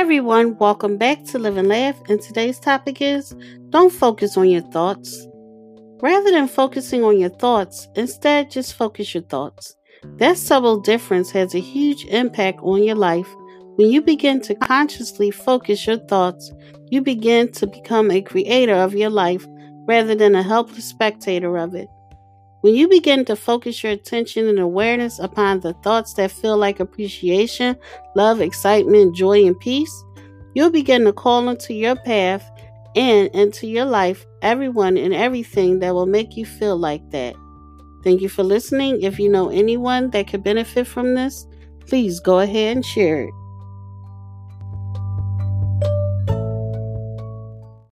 everyone, welcome back to Live and Laugh. And today's topic is don't focus on your thoughts. Rather than focusing on your thoughts, instead just focus your thoughts. That subtle difference has a huge impact on your life. When you begin to consciously focus your thoughts, you begin to become a creator of your life rather than a helpless spectator of it. When you begin to focus your attention and awareness upon the thoughts that feel like appreciation, love, excitement, joy, and peace, you'll begin to call into your path and into your life everyone and everything that will make you feel like that. Thank you for listening. If you know anyone that could benefit from this, please go ahead and share it.